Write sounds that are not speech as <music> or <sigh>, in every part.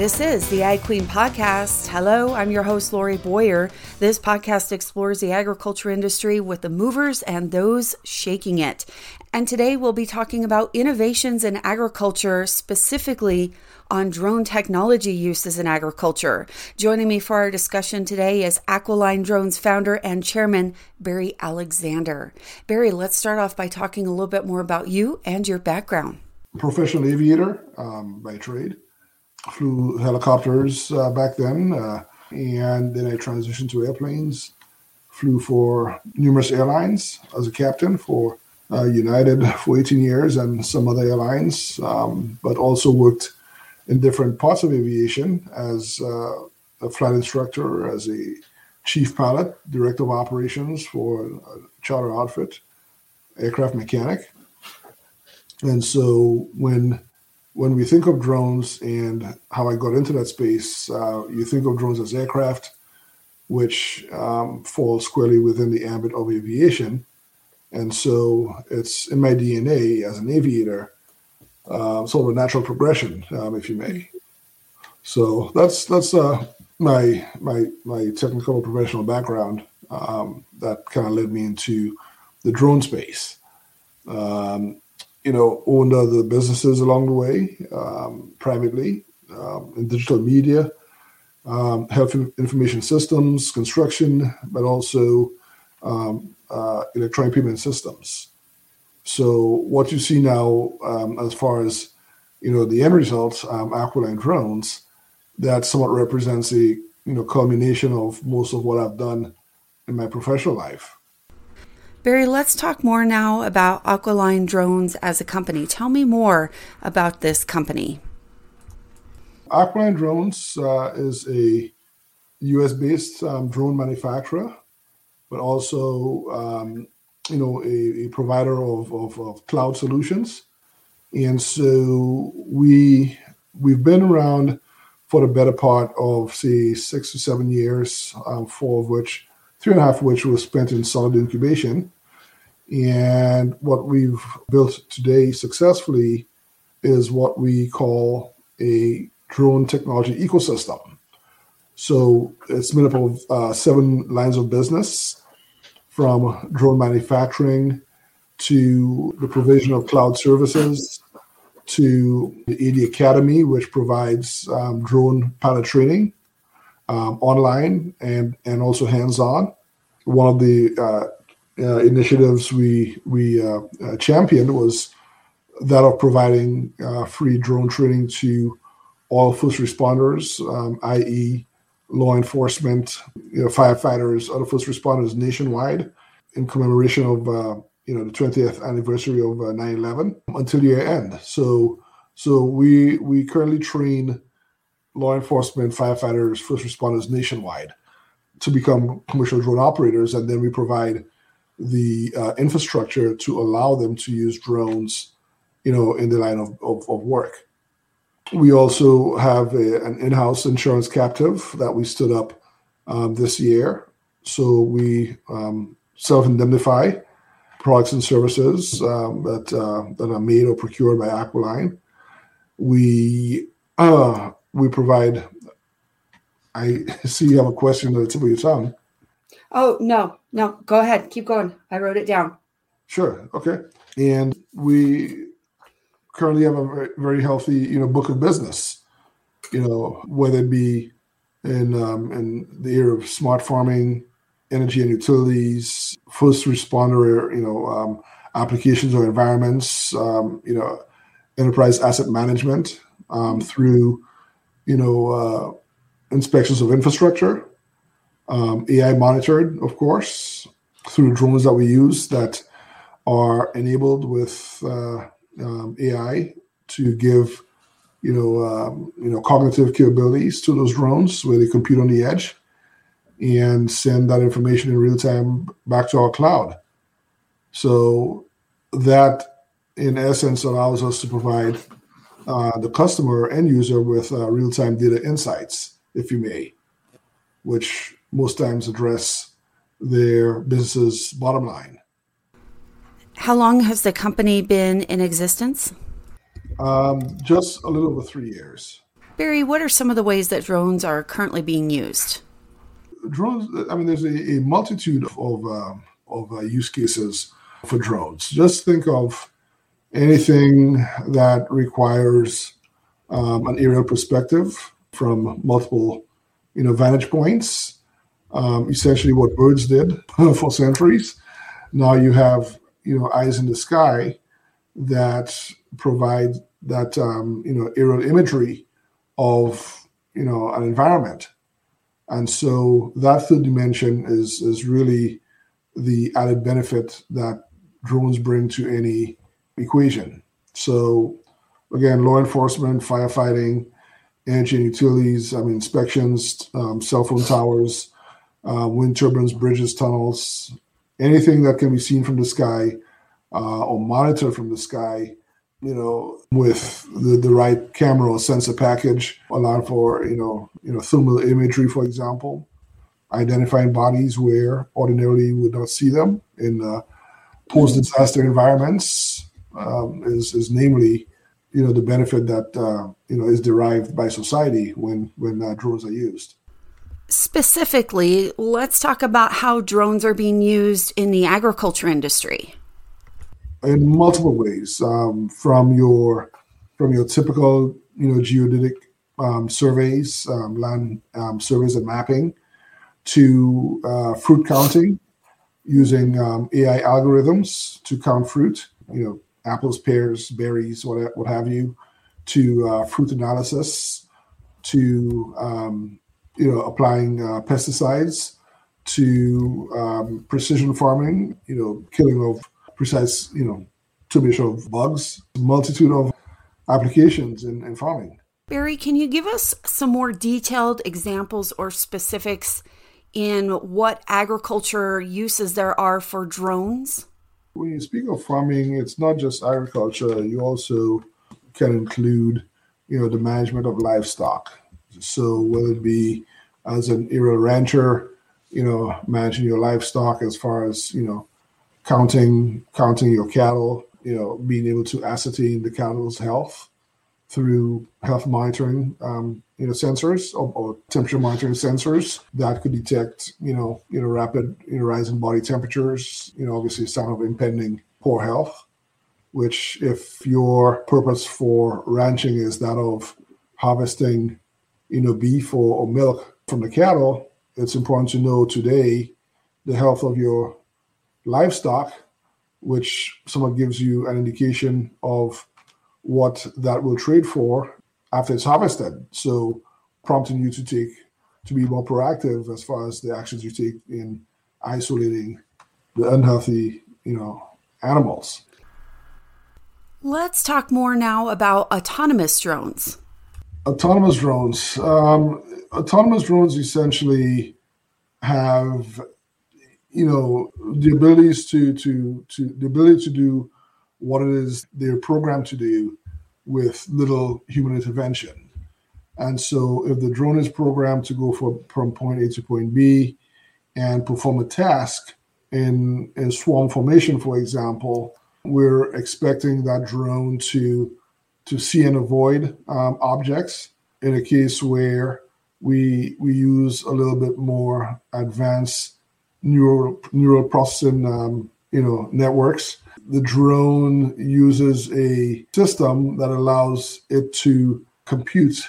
This is the Ag Queen Podcast. Hello, I'm your host, Lori Boyer. This podcast explores the agriculture industry with the movers and those shaking it. And today we'll be talking about innovations in agriculture, specifically on drone technology uses in agriculture. Joining me for our discussion today is Aquiline Drones founder and chairman, Barry Alexander. Barry, let's start off by talking a little bit more about you and your background. Professional aviator um, by trade flew helicopters uh, back then, uh, and then I transitioned to airplanes. Flew for numerous airlines as a captain for uh, United for 18 years and some other airlines, um, but also worked in different parts of aviation as uh, a flight instructor, as a chief pilot, director of operations for a charter outfit, aircraft mechanic. And so when when we think of drones and how I got into that space, uh, you think of drones as aircraft, which um, falls squarely within the ambit of aviation. And so it's in my DNA as an aviator, uh, sort of a natural progression, um, if you may. So that's that's uh, my my my technical professional background um, that kind of led me into the drone space. Um, you know, owned other businesses along the way, um, privately, um, in digital media, um, health information systems, construction, but also um, uh, electronic payment systems. So what you see now, um, as far as you know, the end results, um, Aquiline drones, that somewhat represents a you know culmination of most of what I've done in my professional life. Barry, let's talk more now about Aquiline Drones as a company. Tell me more about this company. Aquiline Drones uh, is a US based um, drone manufacturer, but also um, you know a, a provider of, of, of, cloud solutions. And so we we've been around for the better part of say six or seven years, um, four of which three and a half of which was spent in solid incubation. And what we've built today successfully is what we call a drone technology ecosystem. So it's made up of uh, seven lines of business from drone manufacturing to the provision of cloud services to the AD Academy, which provides um, drone pilot training um, online and, and also hands on. One of the uh, uh, initiatives we we uh, uh, championed was that of providing uh, free drone training to all first responders, um, i.e., law enforcement, you know, firefighters, other first responders nationwide, in commemoration of uh, you know the 20th anniversary of 9/11 until year end. So so we we currently train law enforcement, firefighters, first responders nationwide to become commercial drone operators, and then we provide the uh, infrastructure to allow them to use drones, you know, in the line of, of, of work. We also have a, an in-house insurance captive that we stood up um, this year. So we um, self-indemnify products and services um, that uh, that are made or procured by Aquiline. We uh, we provide. I <laughs> see you have a question at the tip of your tongue. Oh, no, no, go ahead. Keep going. I wrote it down. Sure. Okay. And we currently have a very, very healthy, you know, book of business, you know, whether it be in, um, in the era of smart farming, energy and utilities, first responder, you know, um, applications or environments, um, you know, enterprise asset management um, through, you know, uh, inspections of infrastructure, um, AI monitored, of course, through drones that we use that are enabled with uh, um, AI to give you know um, you know cognitive capabilities to those drones where they compute on the edge and send that information in real time back to our cloud. So that in essence allows us to provide uh, the customer end user with uh, real time data insights, if you may, which most times address their business's bottom line. How long has the company been in existence? Um, just a little over three years. Barry, what are some of the ways that drones are currently being used? Drones, I mean, there's a, a multitude of, uh, of uh, use cases for drones. Just think of anything that requires um, an aerial perspective from multiple you know, vantage points. Um, essentially, what birds did <laughs> for centuries. Now you have you know eyes in the sky that provide that um, you know aerial imagery of you know an environment and so that third dimension is is really the added benefit that drones bring to any equation. So again law enforcement firefighting energy and utilities i mean inspections um, cell phone towers uh, wind turbines bridges tunnels anything that can be seen from the sky uh, or monitored from the sky you know, with the, the right camera or sensor package, allowing for, you know, you know, thermal imagery, for example, identifying bodies where ordinarily you would not see them in uh, post-disaster environments um, is, is namely, you know, the benefit that, uh, you know, is derived by society when, when uh, drones are used. Specifically, let's talk about how drones are being used in the agriculture industry in multiple ways um, from your from your typical you know geodetic um, surveys, um, land um, surveys and mapping, to uh, fruit counting using um, AI algorithms to count fruit. You know, apples, pears, berries, what what have you, to uh, fruit analysis, to um, you know applying uh, pesticides, to um, precision farming. You know, killing of precise, you know, termination of bugs, multitude of applications in, in farming. Barry, can you give us some more detailed examples or specifics in what agriculture uses there are for drones? When you speak of farming, it's not just agriculture. You also can include, you know, the management of livestock. So whether it be as an aerial rancher, you know, managing your livestock as far as, you know, counting counting your cattle, you know, being able to ascertain the cattle's health through health monitoring, um, you know, sensors or, or, temperature monitoring sensors that could detect, you know, you know, rapid, you know, rise in body temperatures, you know, obviously sign of impending poor health. Which, if your purpose for ranching is that of harvesting, you know, beef or, or milk from the cattle, it's important to know today the health of your livestock, which somewhat gives you an indication of what that will trade for after it's harvested. So prompting you to take to be more proactive as far as the actions you take in isolating the unhealthy, you know, animals. Let's talk more now about autonomous drones. Autonomous drones. Um, autonomous drones essentially have you know the abilities to to to the ability to do what it is they're programmed to do with little human intervention and so if the drone is programmed to go from point a to point b and perform a task in in swarm formation for example we're expecting that drone to to see and avoid um, objects in a case where we we use a little bit more advanced neural neural processing um, you know networks. The drone uses a system that allows it to compute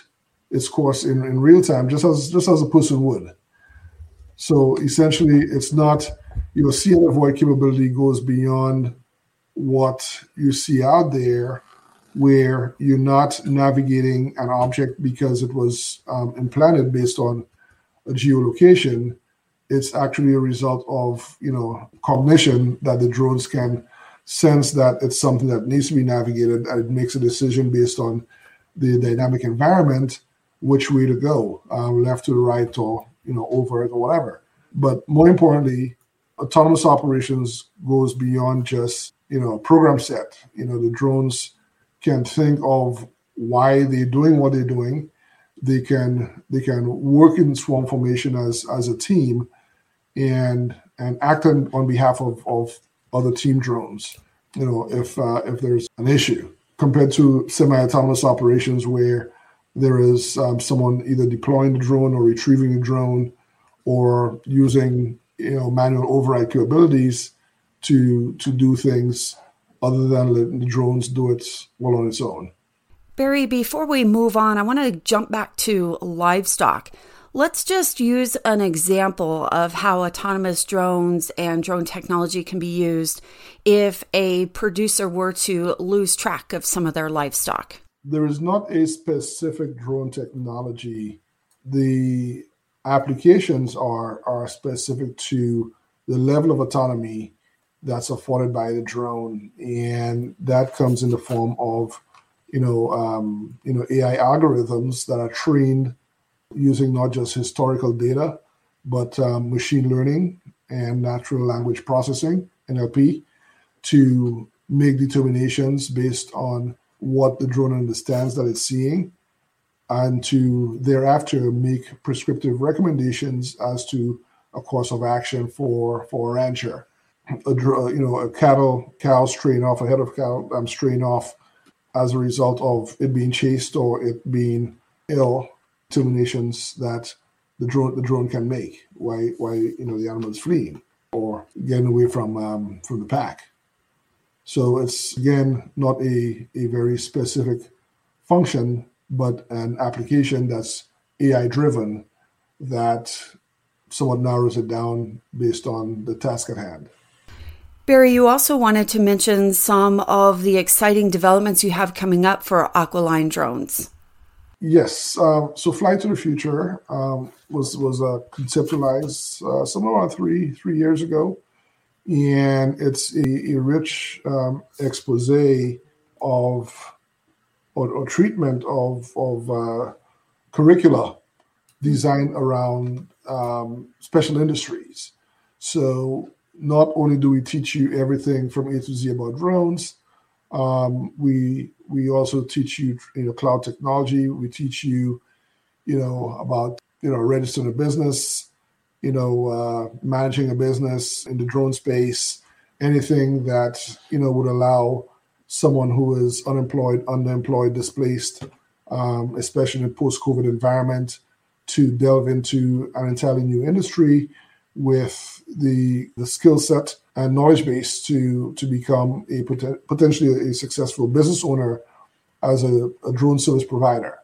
its course in, in real time, just as just as a person would. So essentially, it's not your see and avoid capability goes beyond what you see out there, where you're not navigating an object because it was um, implanted based on a geolocation it's actually a result of you know cognition that the drones can sense that it's something that needs to be navigated and it makes a decision based on the dynamic environment which way to go um, left to the right or you know over it or whatever. But more importantly autonomous operations goes beyond just you know program set. You know the drones can think of why they're doing what they're doing. They can they can work in swarm formation as as a team and and act on, on behalf of, of other team drones. You know, if uh, if there's an issue compared to semi-autonomous operations where there is um, someone either deploying the drone or retrieving the drone or using you know manual override capabilities to to do things other than letting the drones do it well on its own. Barry, before we move on, I want to jump back to livestock. Let's just use an example of how autonomous drones and drone technology can be used if a producer were to lose track of some of their livestock. There is not a specific drone technology. The applications are, are specific to the level of autonomy that's afforded by the drone, and that comes in the form of, you know, um, you know, AI algorithms that are trained using not just historical data, but um, machine learning and natural language processing (NLP) to make determinations based on what the drone understands that it's seeing, and to thereafter make prescriptive recommendations as to a course of action for for a rancher. A you know a cattle cow straying off a head of cow um, straying off as a result of it being chased or it being ill terminations that the drone the drone can make. Why why you know the animal is fleeing or getting away from um, from the pack. So it's again not a, a very specific function but an application that's ai driven that somewhat narrows it down based on the task at hand. Barry, you also wanted to mention some of the exciting developments you have coming up for Aquiline drones. Yes. Um, so, Flight to the Future um, was was uh, conceptualized uh, somewhere around three three years ago, and it's a, a rich um, expose of or, or, treatment of of uh, curricula designed around um, special industries. So not only do we teach you everything from A to Z about drones, um, we we also teach you you know cloud technology. We teach you you know about you know registering a business, you know uh, managing a business in the drone space, anything that you know would allow someone who is unemployed, underemployed, displaced, um, especially in a post-COVID environment, to delve into an entirely new industry with the the skill set and knowledge base to to become a pot- potentially a successful business owner as a, a drone service provider.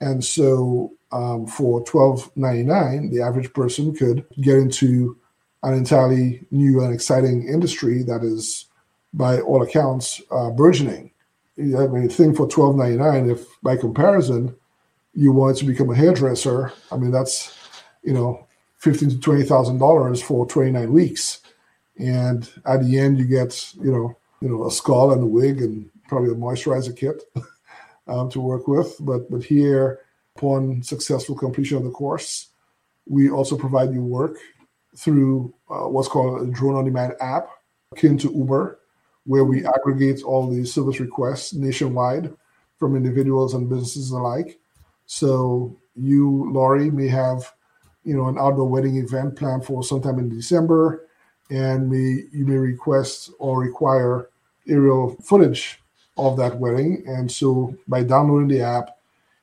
And so um, for twelve ninety nine, the average person could get into an entirely new and exciting industry that is, by all accounts, uh, burgeoning. I mean, think for twelve ninety nine. If by comparison, you wanted to become a hairdresser, I mean that's you know fifteen to twenty thousand dollars for twenty nine weeks, and at the end you get you know you know a skull and a wig and probably a moisturizer kit <laughs> um, to work with. But but here, upon successful completion of the course, we also provide you work through uh, what's called a drone on demand app akin to Uber, where we aggregate all the service requests nationwide from individuals and businesses alike. So you, Lori, may have you know, an outdoor wedding event planned for sometime in December, and may you may request or require aerial footage of that wedding. And so by downloading the app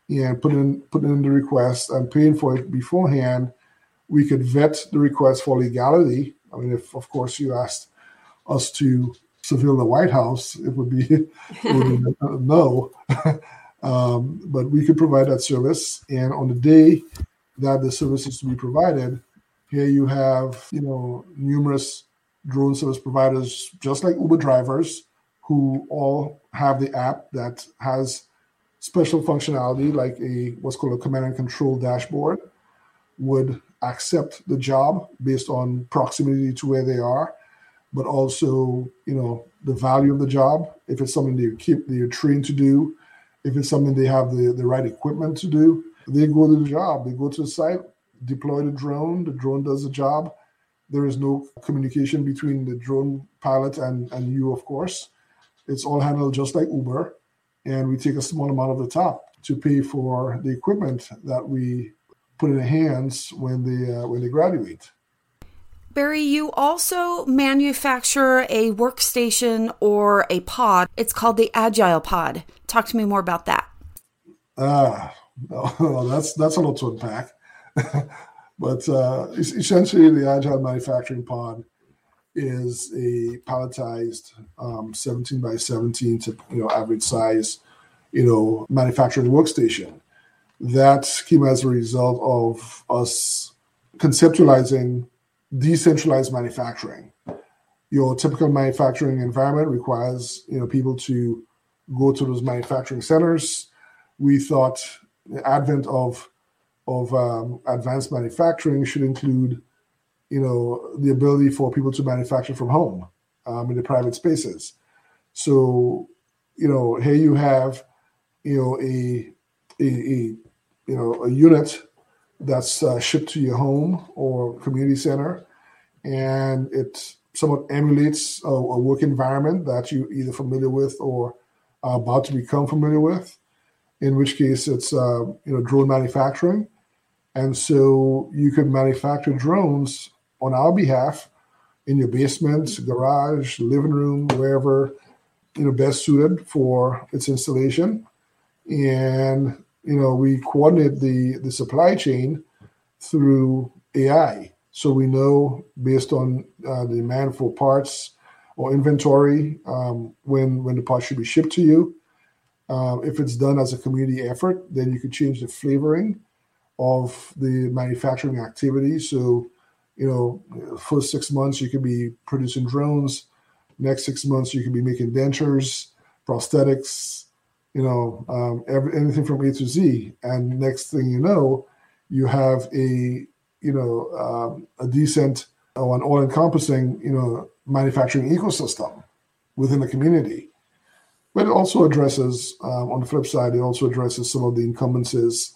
and putting putting in the request and paying for it beforehand, we could vet the request for legality. I mean, if of course you asked us to surveil the White House, it would be, <laughs> it would be no. <laughs> um, but we could provide that service, and on the day that the services to be provided. Here you have, you know, numerous drone service providers, just like Uber drivers, who all have the app that has special functionality like a what's called a command and control dashboard would accept the job based on proximity to where they are but also you know the value of the job if it's something they keep they're trained to do if it's something they have the, the right equipment to do they go to the job. They go to the site, deploy the drone. The drone does the job. There is no communication between the drone pilot and, and you, of course. It's all handled just like Uber. And we take a small amount of the top to pay for the equipment that we put in their hands when they uh, when they graduate. Barry, you also manufacture a workstation or a pod. It's called the Agile Pod. Talk to me more about that. Ah, <laughs> no, that's that's a lot to unpack. <laughs> but uh, essentially, the agile manufacturing pod is a palletized um, 17 by 17 to you know average size, you know, manufacturing workstation. That came as a result of us conceptualizing decentralized manufacturing. Your typical manufacturing environment requires you know people to go to those manufacturing centers. We thought the advent of of um, advanced manufacturing should include you know the ability for people to manufacture from home um, in the private spaces. So you know here you have you know a a, a you know a unit that's uh, shipped to your home or community center, and it somewhat emulates a, a work environment that you either familiar with or are about to become familiar with. In which case, it's uh, you know drone manufacturing, and so you could manufacture drones on our behalf in your basement, garage, living room, wherever you know best suited for its installation. And you know we coordinate the the supply chain through AI, so we know based on uh, the demand for parts or inventory um, when when the parts should be shipped to you. Uh, if it's done as a community effort, then you could change the flavoring of the manufacturing activity. So you know, for six months you could be producing drones. Next six months you could be making dentures, prosthetics, you know, um, every, anything from A to Z. And next thing you know, you have a you know um, a decent or an all-encompassing you know manufacturing ecosystem within the community. But it also addresses, um, on the flip side, it also addresses some of the encumbrances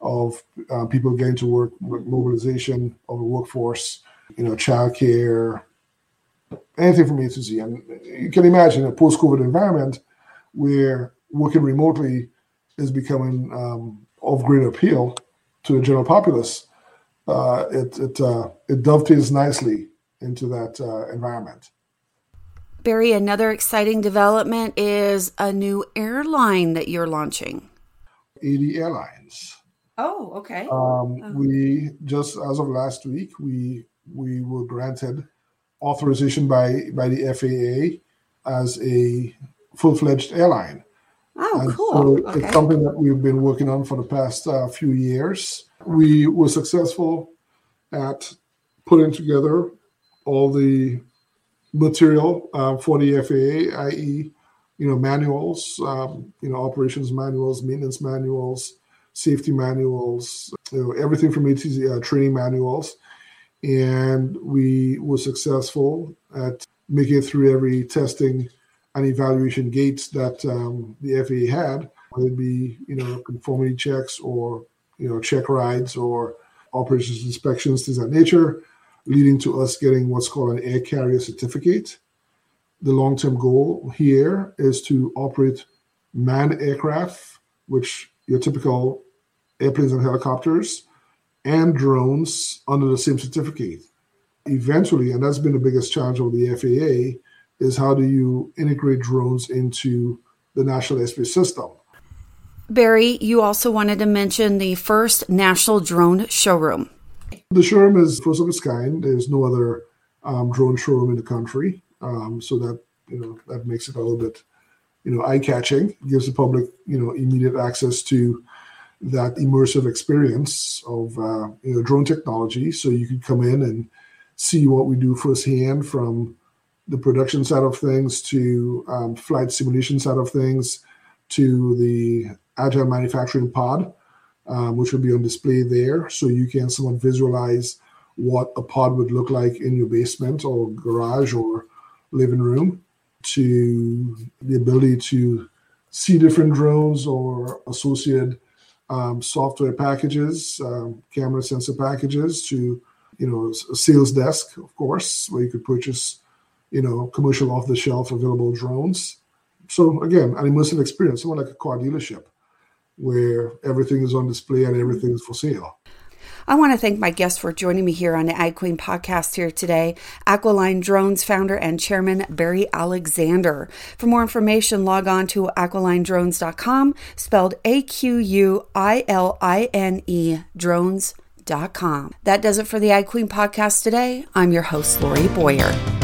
of uh, people getting to work, mobilization of the workforce, you know, childcare, anything from A to Z. And you can imagine a post-COVID environment where working remotely is becoming um, of great appeal to the general populace. Uh, it it uh, it dovetails nicely into that uh, environment. Barry, another exciting development is a new airline that you're launching. AD Airlines. Oh, okay. Um, oh. We just as of last week, we we were granted authorization by by the FAA as a full fledged airline. Oh, and cool. So okay. It's something that we've been working on for the past uh, few years. We were successful at putting together all the material uh, for the FAA, i.e., you know, manuals, um, you know, operations manuals, maintenance manuals, safety manuals, you know, everything from A to Z, uh, training manuals. And we were successful at making it through every testing and evaluation gates that um, the FAA had, whether it be, you know, conformity checks or, you know, check rides or operations inspections, things of that nature, leading to us getting what's called an air carrier certificate. The long term goal here is to operate manned aircraft, which your typical airplanes and helicopters and drones under the same certificate. Eventually, and that's been the biggest challenge of the FAA, is how do you integrate drones into the national airspace system? Barry, you also wanted to mention the first national drone showroom. The showroom is first of its kind. There's no other um, drone showroom in the country, um, so that you know that makes it a little bit you know eye catching. Gives the public you know immediate access to that immersive experience of uh, you know drone technology. So you could come in and see what we do firsthand from the production side of things to um, flight simulation side of things to the agile manufacturing pod, um, which will be on display there. So you can somewhat visualize what a pod would look like in your basement or garage or living room to the ability to see different drones or associated um, software packages, um, camera sensor packages to, you know, a sales desk, of course, where you could purchase, you know, commercial off the shelf available drones. So again, an immersive experience, somewhat like a car dealership where everything is on display and everything is for sale. I want to thank my guests for joining me here on the Ag Queen podcast here today, Aquiline Drones founder and chairman Barry Alexander. For more information, log on to aquilinedrones.com, spelled A Q U I L I N E drones.com. That does it for the Ag Queen podcast today. I'm your host, Lori Boyer.